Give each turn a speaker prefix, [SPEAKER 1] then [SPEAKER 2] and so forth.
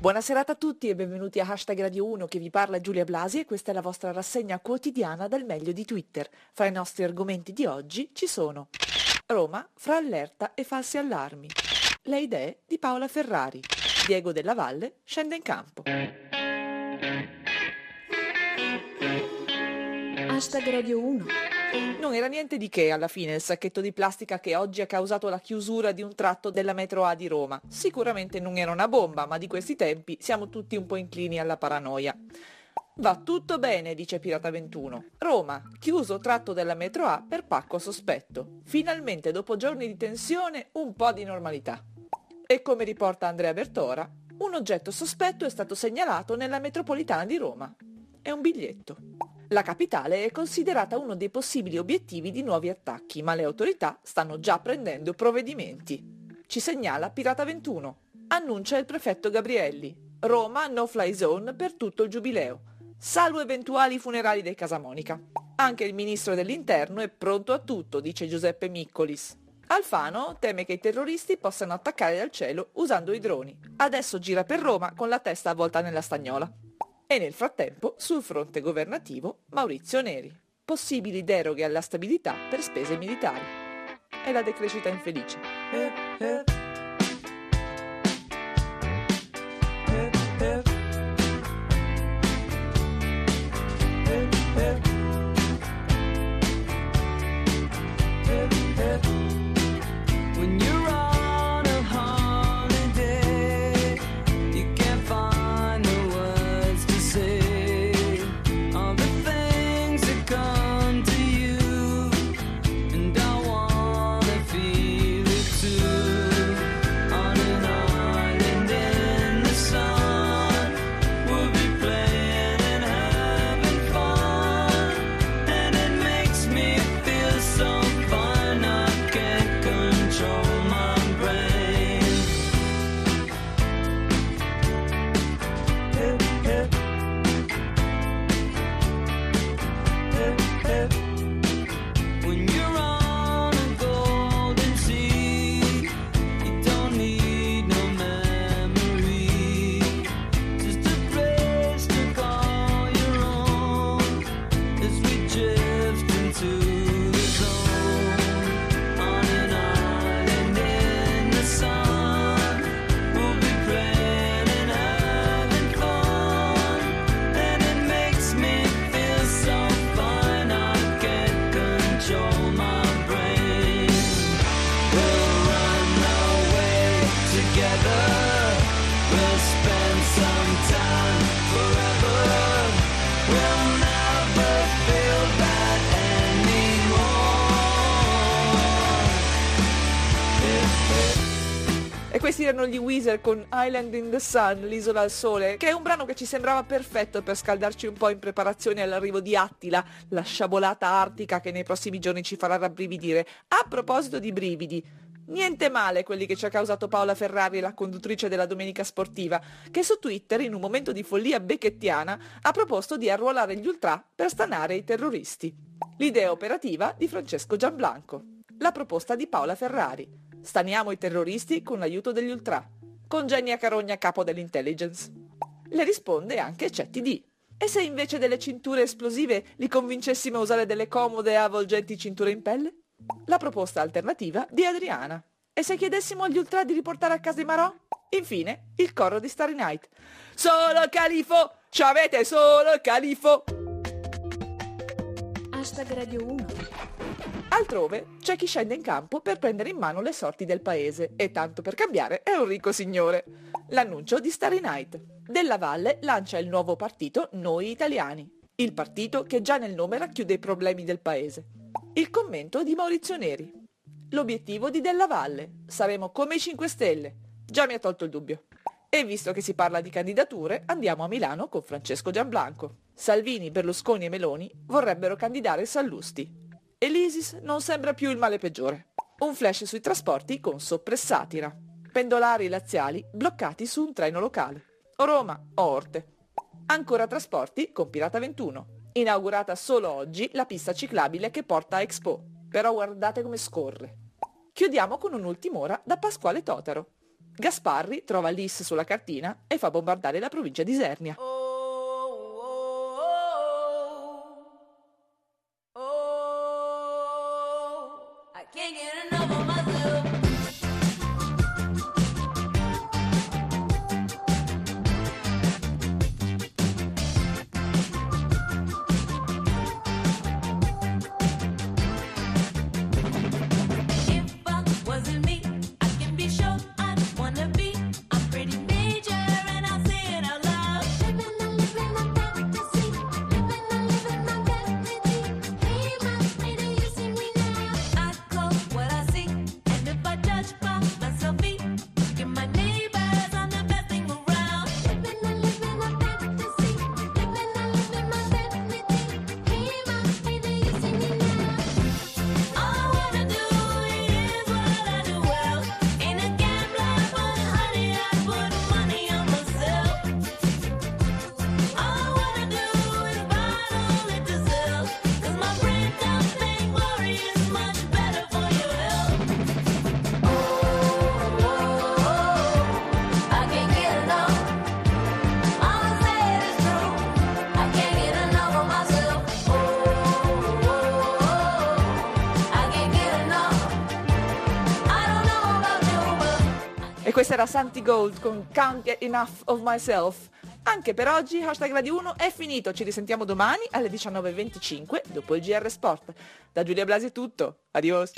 [SPEAKER 1] Buona serata a tutti e benvenuti a Hashtag Radio 1 che vi parla Giulia Blasi e questa è la vostra rassegna quotidiana dal meglio di Twitter. Fra i nostri argomenti di oggi ci sono Roma fra allerta e falsi allarmi, le idee di Paola Ferrari, Diego della Valle scende in campo.
[SPEAKER 2] Hashtag Radio 1.
[SPEAKER 1] Non era niente di che alla fine il sacchetto di plastica che oggi ha causato la chiusura di un tratto della metro A di Roma. Sicuramente non era una bomba, ma di questi tempi siamo tutti un po' inclini alla paranoia. Va tutto bene, dice Pirata 21. Roma, chiuso tratto della metro A per pacco sospetto. Finalmente, dopo giorni di tensione, un po' di normalità. E come riporta Andrea Bertora, un oggetto sospetto è stato segnalato nella metropolitana di Roma. È un biglietto. La capitale è considerata uno dei possibili obiettivi di nuovi attacchi, ma le autorità stanno già prendendo provvedimenti. Ci segnala Pirata 21. Annuncia il prefetto Gabrielli. Roma no fly zone per tutto il giubileo. Salvo eventuali funerali dei Casamonica. Anche il ministro dell'interno è pronto a tutto, dice Giuseppe Miccolis. Alfano teme che i terroristi possano attaccare dal cielo usando i droni. Adesso gira per Roma con la testa avvolta nella stagnola. E nel frattempo, sul fronte governativo, Maurizio Neri. Possibili deroghe alla stabilità per spese militari. E la decrescita infelice. Questi erano gli Weezer con Island in the Sun, l'isola al sole, che è un brano che ci sembrava perfetto per scaldarci un po' in preparazione all'arrivo di Attila, la sciabolata artica che nei prossimi giorni ci farà rabbrividire. A proposito di brividi, Niente male quelli che ci ha causato Paola Ferrari, la conduttrice della Domenica Sportiva, che su Twitter, in un momento di follia becchettiana, ha proposto di arruolare gli ultra per stanare i terroristi. L'idea operativa di Francesco Gianblanco. La proposta di Paola Ferrari. Staniamo i terroristi con l'aiuto degli ultra. Congegnia Carogna capo dell'intelligence. Le risponde anche CETD. E se invece delle cinture esplosive li convincessimo a usare delle comode e avvolgenti cinture in pelle? La proposta alternativa di Adriana. E se chiedessimo agli ultra di riportare a casa i Marò? Infine, il coro di Starry Night. Solo califo! Ci avete solo califo!
[SPEAKER 2] Hashtag Radio 1
[SPEAKER 1] Altrove c'è chi scende in campo per prendere in mano le sorti del paese e tanto per cambiare è un ricco signore. L'annuncio di Starry Night. Della Valle lancia il nuovo partito Noi Italiani, il partito che già nel nome racchiude i problemi del paese. Il commento di Maurizio Neri. L'obiettivo di Della Valle. Saremo come i 5 Stelle. Già mi ha tolto il dubbio. E visto che si parla di candidature, andiamo a Milano con Francesco Gianblanco. Salvini, Berlusconi e Meloni vorrebbero candidare Sallusti. E l'ISIS non sembra più il male peggiore. Un flash sui trasporti con soppressatira. Pendolari laziali bloccati su un treno locale. O Roma o Orte. Ancora trasporti con Pirata 21. Inaugurata solo oggi la pista ciclabile che porta a Expo. Però guardate come scorre. Chiudiamo con un'ultima ora da Pasquale Totaro. Gasparri trova l'IS sulla cartina e fa bombardare la provincia di Isernia. E questa era Santi Gold con Can't Get Enough of Myself. Anche per oggi hashtag Radio 1 è finito, ci risentiamo domani alle 19.25 dopo il GR Sport. Da Giulia Blasi è tutto, adios!